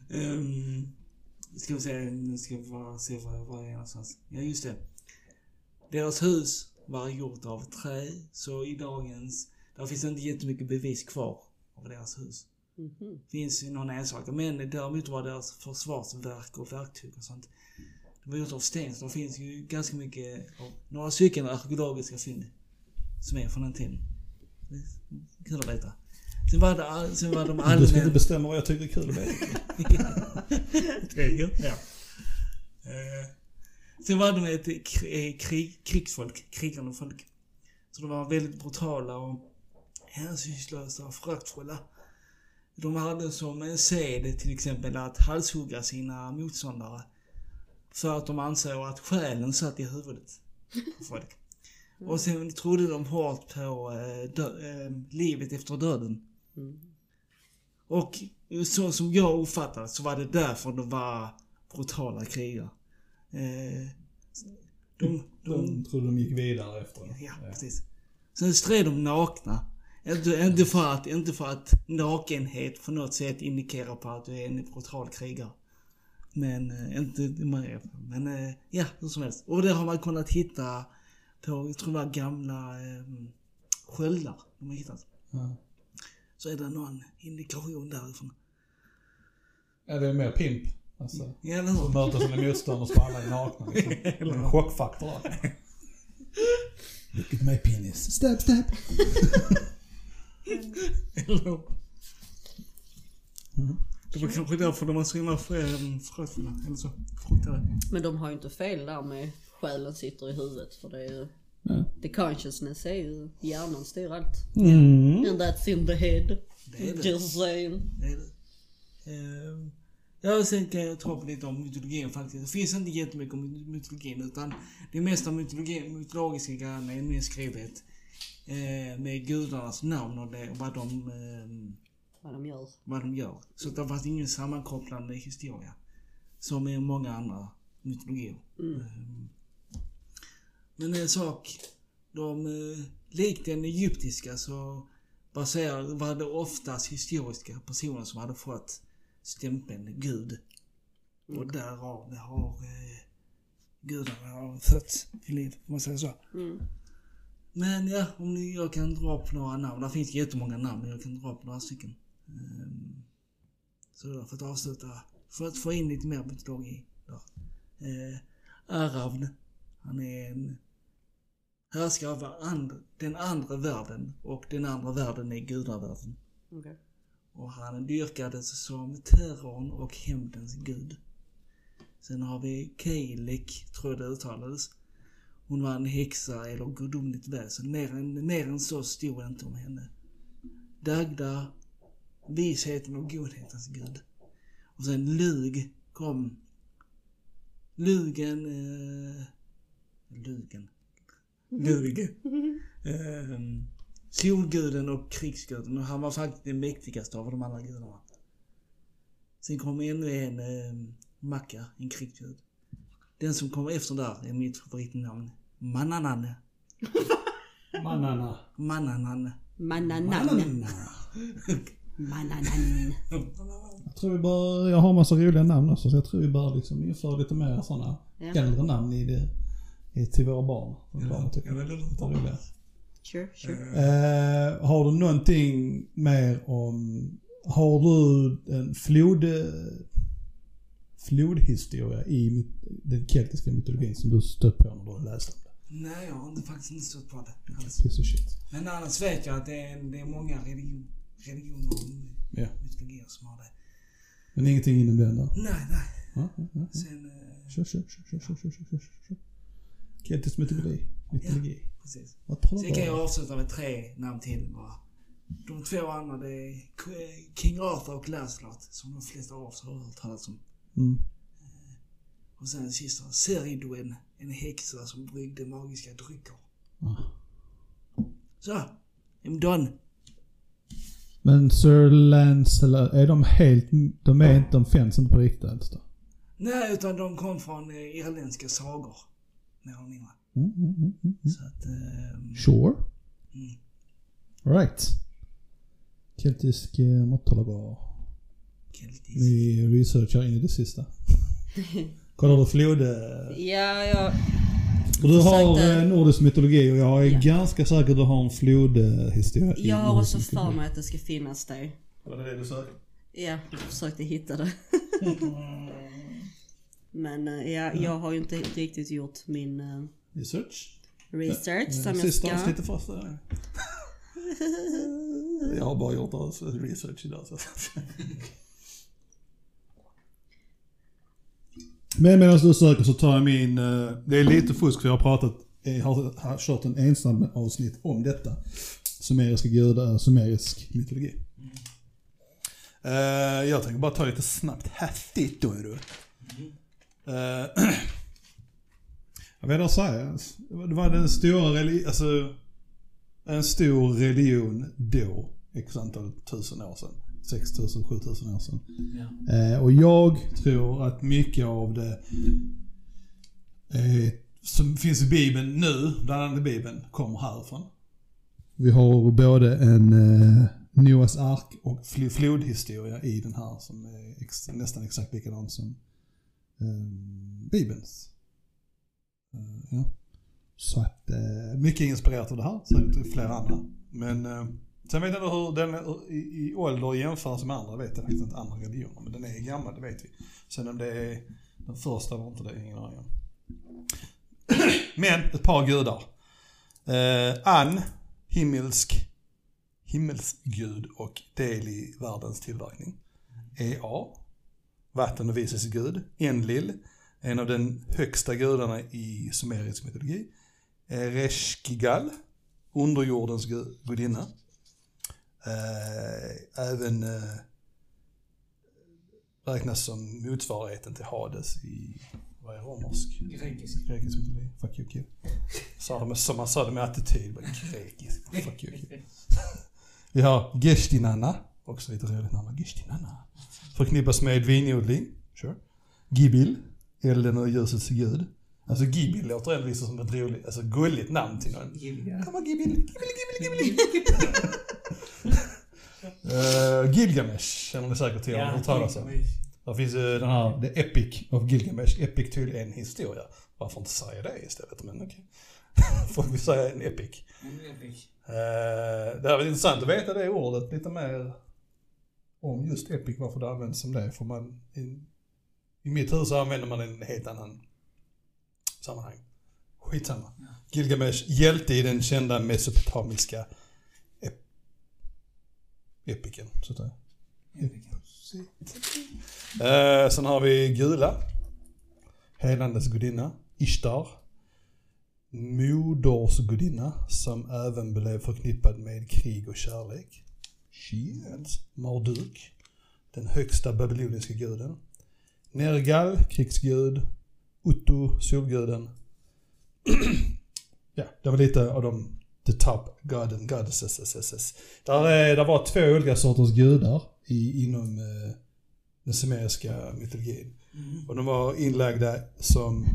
um, ska vi se, nu ska vi bara se var, var jag är någonstans. Ja, just det. Deras hus var gjort av trä, så i dagens... Där finns inte jättemycket bevis kvar av deras hus. Mhm. Finns ju någon enstaka, men däremot var deras försvarsverk och verktyg och sånt. Det var gjort av sten, så det finns ju ganska mycket, några stycken arkeologiska fynd. Som är från den tiden. Kul att veta. Sen var det, sen var de Du ska inte bestämma vad jag tycker är kul att veta. Tredje. Ja. Eh, Sen var de ett kri- eh, krig, krigsfolk, krigande folk. Så de var väldigt brutala och hänsynslösa och föraktfulla. De hade som en sed till exempel att halshugga sina motståndare. För att de ansåg att själen satt i huvudet på folk. Och sen trodde de hårt på eh, dö- eh, livet efter döden. Mm. Och så som jag uppfattade så var det därför de var brutala krigare. Eh, de, de, De trodde de gick vidare efter. ja, precis. Sen stred de nakna. Inte, inte, för att, inte för att nakenhet på något sätt indikerar på att du är en brutal krigare. Men eh, inte mer. Men eh, ja, hur som helst. Och det har man kunnat hitta på, jag tror det var gamla eh, sköldar de har hittat. Ja. Så är det någon indikation därifrån. Ja, det är mer pimp. Alltså. Ja, eller Att hur? möta sina motståndare alla är nakna. Liksom. Är en chockfaktor där. Look at my penis. Stab, stab. Eller? Det var kanske därför de var så himla eller så. Fruktade. Men de har ju inte fel där med själen sitter i huvudet. För det är ju... Ja. The consciousness är ju hjärnan styr allt. Mm. And that's in the head. Det är det. Just saying. Det är det. Ehm, Ja, sen kan jag ta upp lite om mytologin faktiskt. Det finns inte jättemycket om mytologin utan det mesta mytologi, mytologiska grejerna är mer skrivet eh, med gudarnas namn och det, vad, de, eh, Vad de gör. vad de gör. Så det har varit ingen sammankopplande historia. Som i många andra mytologier. Ehm, Men en sak, de, eh, likt den egyptiska så baserar, var det oftast historiska personer som hade fått stämpeln Gud. Och därav har eh, gudarna har fötts till liv, om man säger så. Mm. Men ja, om ni, jag kan dra upp några namn. Det finns jättemånga namn, men jag kan dra upp några stycken. Ehm, så för att avsluta, för att få in lite mer mytologi där. Eh, Aravn, han är en härskare av and, den andra världen och den andra världen är gudavärlden. Okej. Och han dyrkades som terrorn och hämndens gud. Sen har vi Keilik, tror jag det uttalades. Hon var en häxa eller gudomligt väsen. Mer än, mer än så stod det inte om henne. Dagda, visheten och godhetens gud. Och sen Lug kom. Lugen... Eh, Lugen. Lug. Eh, solguden och krigsguden och han var faktiskt den mäktigaste av de andra gudarna. Sen kom ännu en eh, Macka, en krigsgud. Den som kommer efter där är mitt favoritnamn. Manananne. Manana. Manananne. Mananan. Mananan. Jag tror vi bör, jag har massa roliga namn också så jag tror vi bör liksom införa lite mer sådana Ja. äldre namn i det, till våra barn. Ja, det låter. Sure, sure. Eh, har du någonting mer om, har du en flod, eh, flodhistoria i den keltiska mytologin som du stött på när du har läst om det? Nej, jag har inte, faktiskt inte stött på det. alls. Piece of shit. Men annars vet jag att det är, det är många religion, religioner och Ja. mytologier som har det. Men ingenting inom den där? Nej, nej. Ja, ja, ja. Sen... Eh, Kör, kör, kör, kör, kör, kör, kör, kör, kör. Keltisk mytologi. Mytologi. precis. Vad pratar Sen kan jag avsluta med tre namn till bara. De två andra det är King Arthur och Lancelot som de flesta av oss har hört talas om. Mm. Och sen sista, Seridwen, en häxa som bryggde magiska drycker. Ah. Så, I'm done. Men Sir Lancelot, är de helt, de är inte, de finns inte på riktigt då? Nej, utan de kom från eh, irländska sagor. Mer eller mindre. Mm, mm, mm, mm. Så att... ehm, Sure. Mm. Alright. Keltisk eh, mytologi. keltisk. Vi researchar in i det sista. Kollar du flod... eh, Ja, ja. Och du har Försökte- eh, nordisk mytologi och jag är Ja. ganska säker att du har en flodhistoria Jag har också för mig att det ska finnas där. Var det det du sökte? Ja, jag försökte hitta det. Men eh, ja, jag har ju inte riktigt gjort min eh, Research? research som jag Sista ska. avsnittet först. Jag har bara gjort research idag. Så. Men medan du söker så tar jag min... eh, Det är lite fusk för jag har pratat, jag har, har kört en ensam avsnitt om detta. Sumeriska gudar, sumerisk mytologi. Eh, jag tänker bara ta lite snabbt häftigt då. du. Jag vet inte vad jag säga. Det var den stora reli- alltså en stor religion då, x antal tusen år sedan. 6000, 7000 år sedan. Ja. Eh, och jag tror att mycket av det eh, som finns i Bibeln nu, bland annat i Bibeln, kommer härifrån. Vi har både en eh, Noas ark och fl- flodhistoria i den här som är ex- nästan exakt likadan som Eh, Bibelns. Eh, ja. Så att eh, mycket inspirerat av det här, säkert flera andra. Men eh, sen vet jag inte hur den är i, i ålder jämförs med andra vet jag faktiskt inte andra religioner. Men den är gammal, det vet vi. Sen om det är den första eller inte, det är ingen aning om. Men ett par gudar. Eh, Ann, himmelsk, himmelsgud och del i världens tillverkning. Ea, vatten och visets gud. Enlil, en av den högsta gudarna i sumerisk mytologi. Ereshkigal, underjordens gu- gudinna. Eh, även eh, räknas som motsvarigheten till Hades i, vad är romersk? Grekisk. Grekisk mytologi. Fuck you kid. Sa med, som man sa det med attityd. Bara, Grekisk. Fuck you kid. Vi har Geshtinanna. Också lite roligt namn. Geshtinanna. Förknippas med vinodling. Sure. Gibil. Elden och ljusets gud. Alltså Gibil låter ändå liksom som ett roligt, alltså gulligt namn till någon. Gilliga. Kom Gibil. Gibil, Gibil, Gibil. uh, Gilgamesh känner ni säkert till. Har ni hört talas om? Där finns ju den här, The Epic of Gilgamesh. Epic till en historia. Varför inte säga det istället? Men okej. Får vi säga en epic. Eh, det här var intressant att veta det ordet lite mer om just epic, varför det används som det. För man, i, i mitt hus så använder man en helt annan sammanhang. Skitsamma. Gilgamesh, hjälte i den kända mesopotamiska ep epiken, så att. Eh, sen har vi Gula. Helandets gudinna. Ishtar. Modersgudinna som även blev förknippad med krig och kärlek. Shit. Marduk. Den högsta babyloniska guden. Nergal, krigsgud. Uttu, solguden. ja, det var lite av de the top god and goddesses. Där, är, där var två olika sorters gudar i, inom eh, den sumeriska mytologin. Och de var inlagda som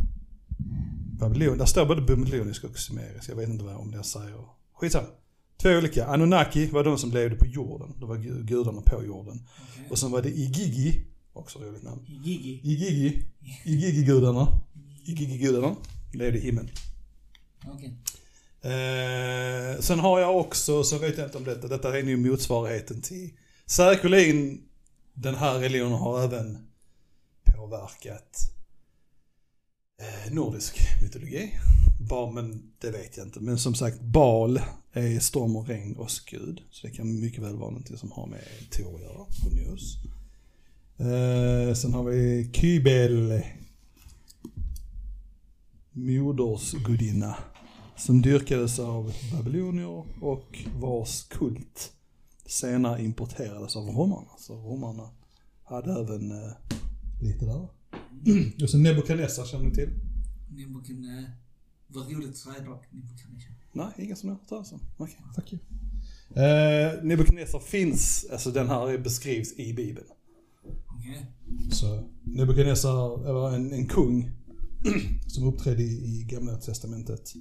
babylon. Där står både babylonisk och sumerisk. Jag vet inte vad om det jag säger. Skitsamma. Två olika. Anunnaki var de som levde på jorden. Det var gu- gudarna på jorden. Och sen var det Igigi, också roligt namn. Gigi. Igigi, Igigi-gudarna. Igigi-gudarna levde i himlen. Okej. Eh, sen har jag också, så vet jag inte om detta, detta är nu motsvarigheten till, säkerligen den här religionen har även påverkat eh, nordisk mytologi. Ba, men det vet jag inte. Men som sagt, Bal är storm och regn och skud. Så det kan mycket väl vara någonting som har med Tor att göra, på News. Eh, sen har vi Kybel, modersgudinna som dyrkades av babylonier och vars kult senare importerades av romarna. Så romarna hade även eh, lite där. Och sen Nebukadnessar känner ni till? Nebukadnessar. Vad roligt att säga dock. Nebukadnessar. Nej, ingen som har hört talas om. Okej, you. Eh, Nebukadnessar finns, alltså den här beskrivs i Bibeln. Okej. Så Nebukadnessar var en, en kung som uppträdde i, i gamla testamentet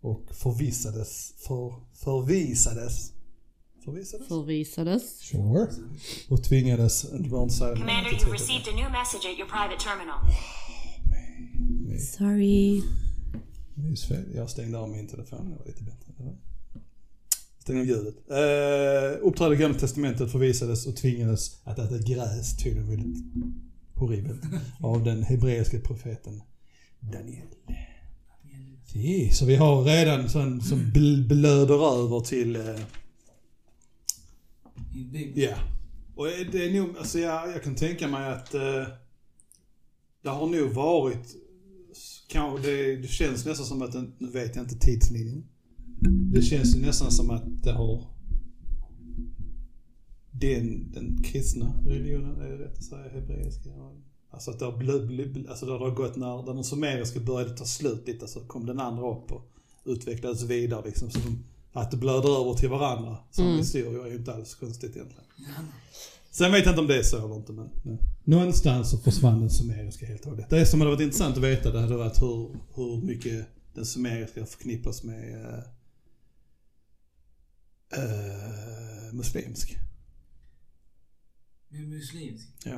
och förvisades, för, förvisades, förvisades? Förvisades. Sure. Och tvingades, Commander, you received a new message at your private terminal. Sorry. Just fel. Jag stängde av min telefon, det var lite bättre. Var- Stängde av ljudet. Uh, uppträdde Gamla Testamentet, förvisades och tvingades att äta gräs, tydligen väldigt horribelt, av den hebreiska profeten Daniel. Si, Så vi har redan sån som bl- blöder över till, eh, ja. Och det är nog, alltså jag, jag kan tänka mig att eh, det har nog varit, kanske det, det känns nästan som att, den, nu vet jag inte tidslinjen. Det känns ju nästan som att det har den, den kristna religionen, är det rätt att säga, hebreiska? Alltså att det har, bl, bl, bl, alltså det har gått när, när den sumeriska började ta slut lite så kom den andra upp och utvecklades vidare liksom. Så de, att det blöder över till varandra som Mm. historier är ju inte alls konstigt egentligen. Sen vet jag inte om det är så eller inte men ja. någonstans så försvann den sumeriska helt och hållet. Det som hade varit intressant att veta det hade varit hur, hur mycket den sumeriska förknippas med eh, eh, muslimsk. Med muslimsk. Ja.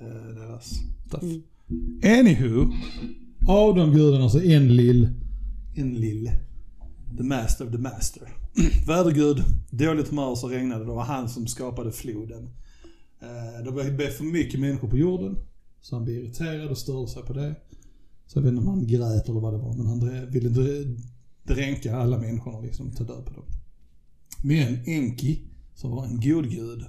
Eh, deras stuff. Mm. Anywho, Av de gudarna så Enlil. Enlil. The master of the master. Vädergud, dåligt humör så regnade. Det var han som skapade floden. Eh, det blev för mycket människor på jorden. Så han blev irriterad och störde sig på det. Så jag vet inte om han grät eller vad det var, men han ville dränka alla människorna liksom, ta död på dem. Men Enki, som var en god gud.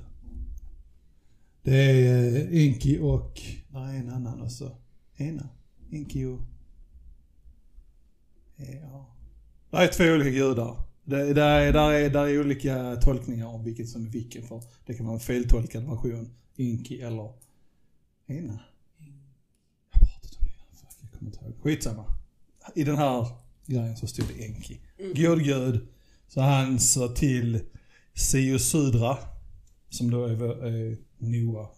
Det är eh, Enki och, nej en annan också. Ena. Enki och, ja. Det är två olika gudar. Det, där, är, där, är, där är olika tolkningar om vilket som är vilken. För det kan vara en feltolkad version. Enki eller ena. Jag har pratat om det. Fuck, jag kommer inte ihåg. Skitsamma. I den här grejen så stod det Enki. God gud. Så han sa till Siosudra, som då är, är Noa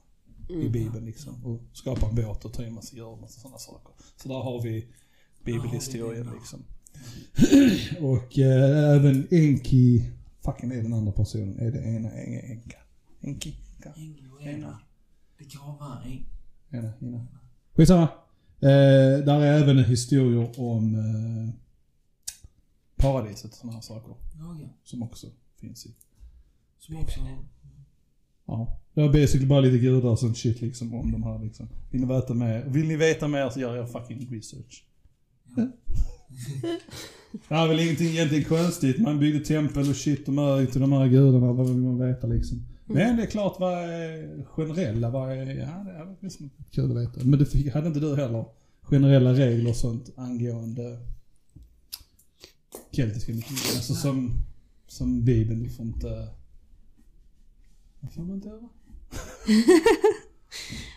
i Bibeln liksom. Och skapar en båt och tar in massa djur och massa sådana saker. Så där har vi bibelhistorien liksom. och eh, även Enki, fucking är den andra personen, är det ena ena Enka? Enki? Enki och Ena. Det kan vara en. Ena, ena. Skitsamma. Eh, där är även historier om eh, paradiset och sådana här saker. Ja, ja. Som också finns i. Som också... Ja. Det är basically bara lite gudar och sånt shit liksom om de här liksom. Vill ni veta mer, vill ni veta mer så gör jag fucking research. Det är väl ingenting egentligen konstigt. Man byggde tempel och shit och möj till de här gudarna. Vad vill man veta liksom? Men det är klart vad är generella, vad är, ja det är liksom kul att veta. Men det hade inte du heller generella regler och sånt angående keltiska mytologi? Alltså som, som bibeln, du får inte... Vad får man inte göra?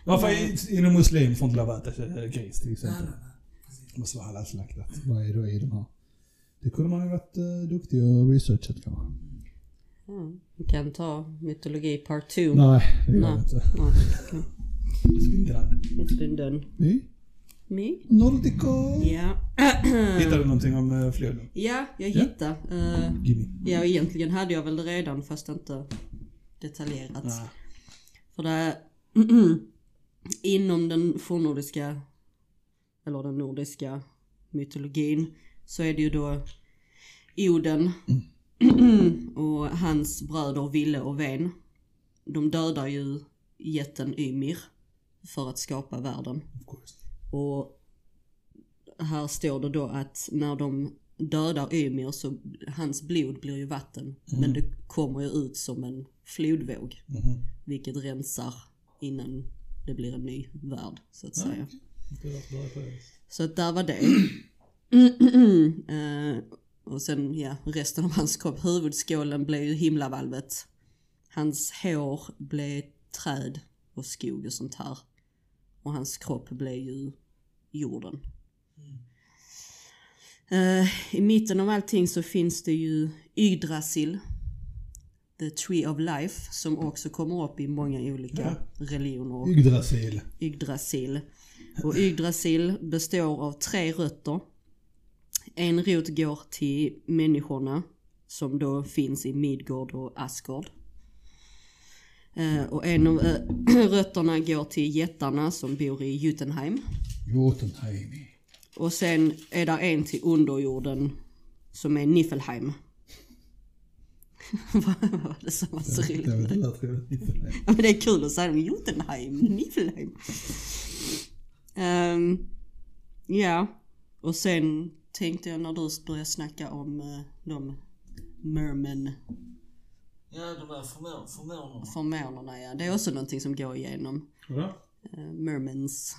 Varför inom muslim får inte lov att äta gris till exempel? Nej, nej. Det måste vara halal-slaktat. Vad är då i de här? Det kunde man ju varit uh, duktig och researchat kanske. Mm. Vi kan ta mytologi part 2. Nej, det gör Nej. det inte. Ja, okej. Spindeln. It's been done. Nej. Me? Nordico. Ja. Hittade du någonting om uh, floden? Ja, jag Ja. hittade. eh, Gimme. ja, egentligen hade jag väl det redan fast inte detaljerat. Nej. För det inom den fornnordiska, eller den nordiska mytologin så är det ju då Oden och hans bröder Ville och Ven. De dödar ju jätten Ymir för att skapa världen. Och här står det då att när de dödar Ymir så hans blod blir ju vatten. Men det kommer ju ut som en flodvåg. Mhm. Vilket rensar innan det blir en ny värld så att säga. Det Så att där var det. Eh, och sen ja, resten av hans kropp. Huvudskålen blev ju himlavalvet. Hans hår blev träd och skog och sånt här. Och hans kropp blev ju jorden. Eh, I mitten av allting så finns det ju Yggdrasil. The Tree of Life som också kommer upp i många olika religioner och Yggdrasil. Yggdrasil. Och Yggdrasil består av tre rötter. En rot går till människorna som då finns i Midgård och Asgård. Eh, och en av eh, rötterna går till jättarna som bor i Jotunheim. Jotunheim. Och sen är där en till underjorden som är Niflheim. Vad var det som var så roligt? Det det. Ja, men det är kul att säga dem. Jotunheim, Niflheim. Ehm, ja, och sen tänkte jag när du började snacka om uh, de mermen Ja, de där förmå- förmånerna. förmånerna, ja. Det är också någonting som går igenom. Vadå? Uh, mermens,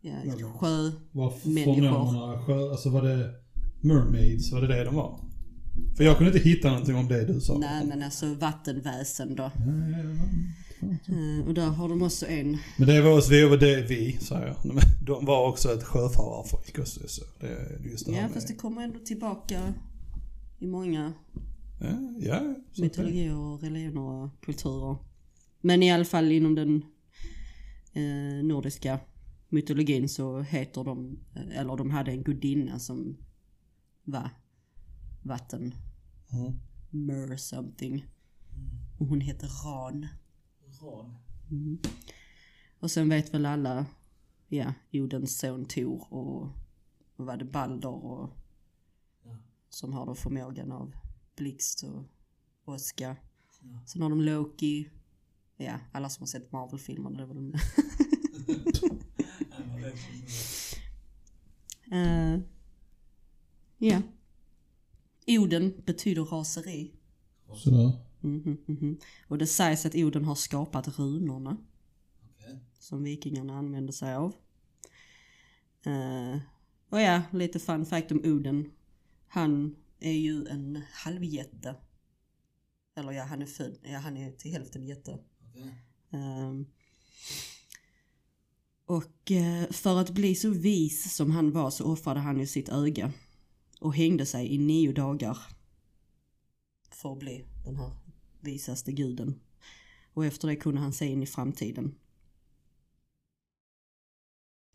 ja, Mermens. sjö, Var förnämorna sjö, alltså var det mermaids, var det det de var? För jag kunde inte hitta någonting om det du sa. nej men alltså vattenväsen då. Ja, ja, ja. Eh, och där har de också en, Men det var oss, vi var det vi, sa jag. De var också ett sjöfararfolk också. Så det är just det ja fast det kommer ändå tillbaka i många Ja, ja. mytologier och religioner och kulturer. Men i alla fall inom den eh, nordiska mytologin så heter de, eh, eller de hade en gudinna som var vatten, Mm. mer something. Och hon heter Ran. Ran. Och sen vet väl alla, ja, Odens son Tor och vad var det, Balder och Ja. som har då förmågan av blixt och åska. Sen har de Loki, ja, alla som har sett Marvel-filmerna, det är väl de. Ja, Eh, Ja. Oden betyder raseri. Sådär. Mhm, mhm. Och det sägs att Oden har skapat runorna Okej. som vikingarna använde sig av. Eh, och ja, lite fun fact om Oden. Han är ju en halvjätte. Eller ja, han är född, ja han är till hälften jätte. Okej. Ehm, och eh, för att bli så vis som han var så offrade han ju sitt öga. Och hängde sig i nio dagar. För att bli den här visaste guden. Och efter det kunde han se in i framtiden.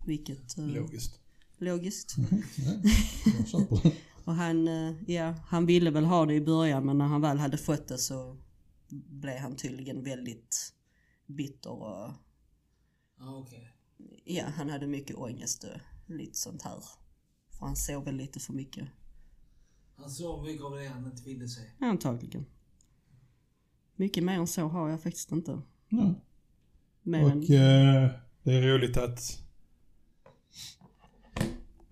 Vilket... eh, Logiskt. logiskt. Det. Och han, eh, ja, han ville väl ha det i början men när han väl hade fått det så blev han tydligen väldigt bitter och Ja, okej. ja, han hade mycket ångest och lite sånt här. För han sov väl lite för mycket. Han såg mycket av det han inte ville se. Antagligen. Mycket mer än så har jag faktiskt inte. Ja. Mer än, Och eh, det är roligt att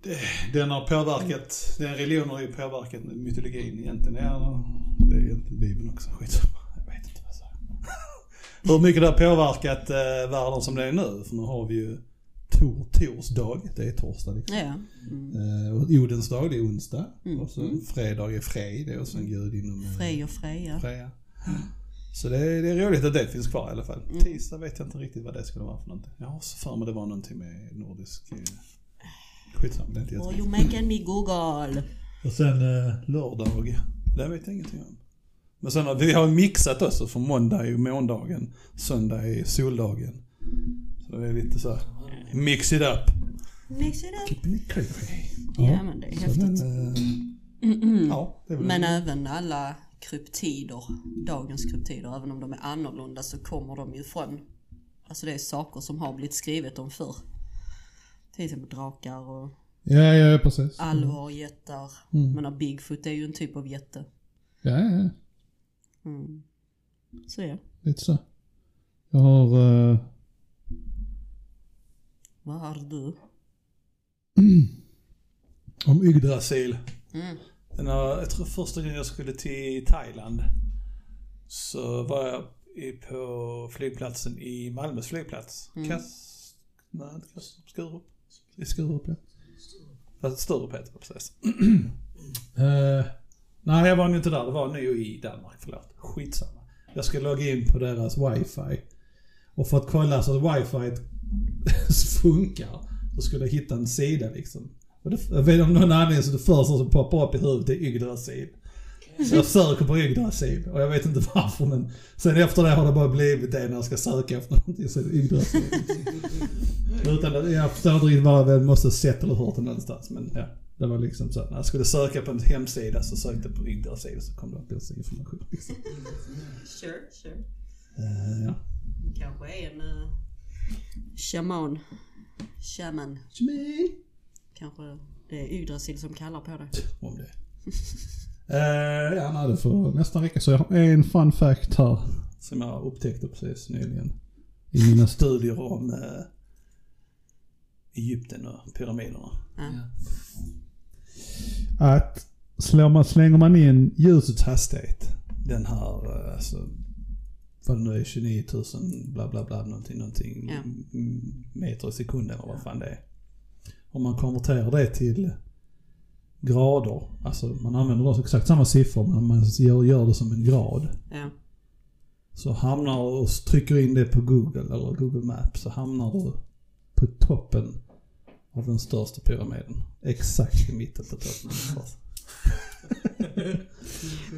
det, den har påverkat, den religionen har ju påverkat mytologin egentligen. Ja, det är egentligen Bibeln också, skitsamma. Jag vet inte vad jag säger. Hur mycket det har påverkat eh, världen som det är nu. För nu har vi ju Tor, Tors dag, det är torsdag liksom. ja. Mm. Och Odens dag, det är onsdag. Mm. Och så fredag är Frej, det är också en gud inom Frej och Freja. Freja. Så det är, det är roligt att det finns kvar i alla fall. Mm. Tisdag vet jag inte riktigt vad det skulle vara för någonting. Jag har så för mig det var någonting med nordisk... eh, Skitsamma, det är inte Oh, you making me google. Och sen eh, lördag, det vet jag ingenting om. Men sen har vi har mixat också för måndag är måndagen, söndag är soldagen. Så det är lite så här, mix it up. Mix it up. Keep it creepy. Ja men det är Så häftigt. den, eh, ja, det är väl Men även alla kryptider, dagens kryptider, även om de är annorlunda så kommer de ju från, alltså det är saker som har blivit skrivet om förr. Till exempel drakar och Ja, ja, precis. alvar jättar. Mm. Men Bigfoot är ju en typ av jätte. Ja, ja, ja. Mm. Så ja, Lite så. Jag har... eh, vad har du? Om Yggdrasil. Mm. Jag tror första gången jag skulle till Thailand så var jag på flygplatsen i Malmös flygplats. Mm. Kass... Nej, inte Kastrup. Skurup. I Skurup, ja. Fast Sturup heter det precis. Eh, nej, jag var nog inte där. Det var nog i Danmark, förlåt. Skitsamma. Jag ska logga in på deras wifi. Och för att kolla så att wifi funkar så skulle jag hitta en sida liksom. Och det, jag vet om någon anledning så det första som poppar upp i huvudet är Yggdrasil. Så jag söker på Yggdrasil och jag vet inte varför men sen efter det har det bara blivit det när jag ska söka efter någonting så är det Yggdrasil. Utan att, jag förstår inte riktigt vad jag måste ha sett eller hört det någonstans men ja. Det var liksom så. När jag skulle söka på en hemsida så sökte jag på Yggdrasil så kom det upp lite information. Liksom. Sure, sure. Eh, ja. Det kanske är en uh, shaman. Shaman. Kanske det är Yggdrasil som kallar på det. Om det. Eh, ja, nej, det får nästan räcka. Så jag har en fun fact här. Som jag upptäckte precis nyligen. I mina studier om eh, Egypten och pyramiderna. Ja. att slår man, slänger man in Ljusets hastighet. Den här, eh, alltså, vad det nu är, 29 000 bla bla bla någonting, någonting Ja. meter i sekunden eller vad fan det är. Om man konverterar det till grader, alltså man använder då exakt samma siffror men man gör, gör det som en grad. Ja. Så hamnar och trycker in det på Google eller Google Maps så hamnar du på toppen av den största pyramiden. Exakt i mitten på toppen.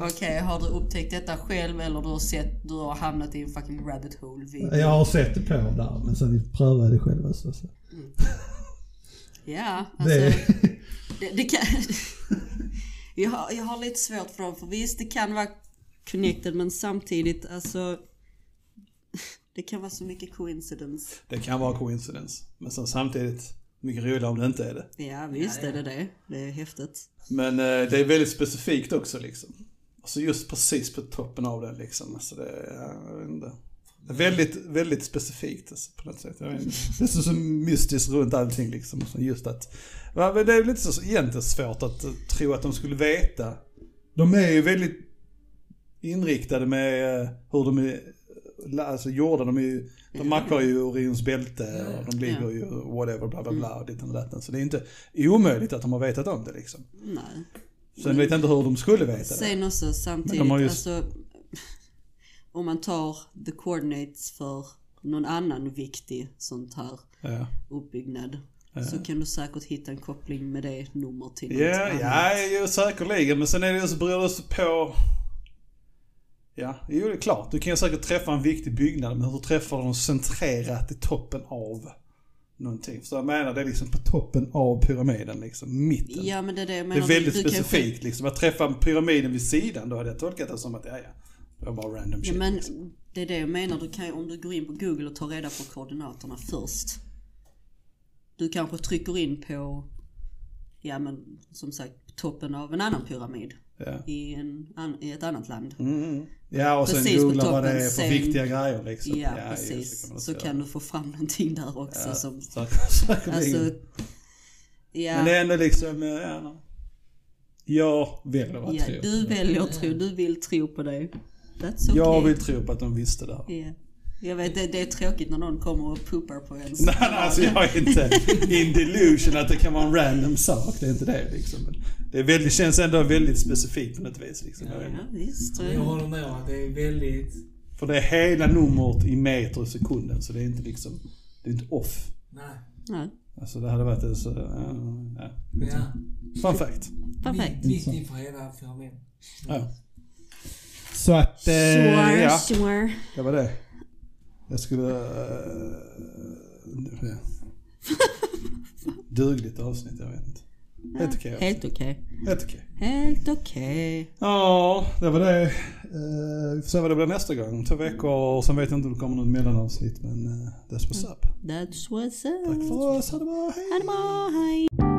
Okej, har du upptäckt detta själv eller du har sett, du har hamnat i en fucking rabbit hole video? Jag har sett det på där men sen prövade jag det själv. Så. Ja, alltså. Det, Det, det kan... jag, har, jag har lite svårt för dem, för visst det kan vara connected men samtidigt alltså... Det kan vara så mycket coincidence. det kan vara coincidence. Men sen samtidigt, mycket roligare om det inte är det. Ja visst är det det. Det är häftigt. Men eh, det är väldigt specifikt också liksom. Alltså just precis på toppen av den liksom. Alltså det är, jag vet inte. Väldigt, väldigt specifikt alltså, på något sätt. Jag vet. Det är så, så mystiskt runt allting liksom. Just att, men det är lite så egentligen svårt att eh, tro att de skulle veta. De är ju väldigt inriktade med eh, hur de är alltså gjorda. De, är ju, de mackar ju Orions bälte och de ligger ju whatever bla bla bla och ditt och datten. Så det är inte omöjligt att de har vetat om det liksom. Nej. Sen vet jag inte hur de skulle veta det. Sen också samtidigt, Men de har just- alltså om man tar the coordinates för någon annan viktig sånt här Ja, uppbyggnad så kan du säkert hitta en koppling med det nummer till något ja, annat. ja säkerligen. Men sen är det ju så beror det så på... Ja, jo det är klart. Du kan ju säkert träffa en viktig byggnad men hur träffar du den centrerat i toppen av någonting? Så jag menar det är liksom på toppen av pyramiden liksom, mitten. Ja men det är det jag Det menar. är väldigt du specifikt liksom. Att träffa pyramiden vid sidan, då hade jag tolkat det som att ja, ja. Var bara random Ja, shit. men liksom. det är det jag menar. Du kan, om du går in på google och tar reda på koordinaterna först. Du kanske trycker in på, ja men som sagt, toppen av en annan pyramid. Ja. I, en, an, i ett annat land. Mm. Ja, och sen Precis på googla vad det är för sen- viktiga grejer liksom. Ja, det, precis. man så kan du få fram någonting där också Ja, som, säkert- alltså, ja. Men det är ändå liksom, eh, ja. Jag väljer att ja, tro. du väljer att tro, du vill tro på det. That's okay. Jag vill tro på att de visste det här. Ja. Jag vet, det, det är tråkigt när någon kommer och puppar på en. Nej, nej, alltså jag är inte in delusion att det kan vara en random sak. Det är inte det liksom. Det är väldigt, känns ändå väldigt specifikt på något vis. Liksom. Inte. Ja, visst. Jag håller med om att det är väldigt... För det är hela numret i meter i sekunden. Så det är inte liksom, det är inte off. Nej. Ja, Alltså det hade varit en så, ja, ja. Ja. Fun fact. perfekt. Viktigt för hela pyramiden. Ja. Så att, eh, Sure, ja, sure. det var det. Jag skulle... Uh. Dugligt avsnitt, jag vet inte. Helt okej. Helt okej. Helt okej. Helt okej. Ja, det var det. Eh, vi får se vad det blir nästa gång. Två veckor, sen vet jag inte om det kommer något mellanavsnitt men uh, that's what's up. That's what's Tack up. för oss, ha det bra, hej! Ha det bra, hej.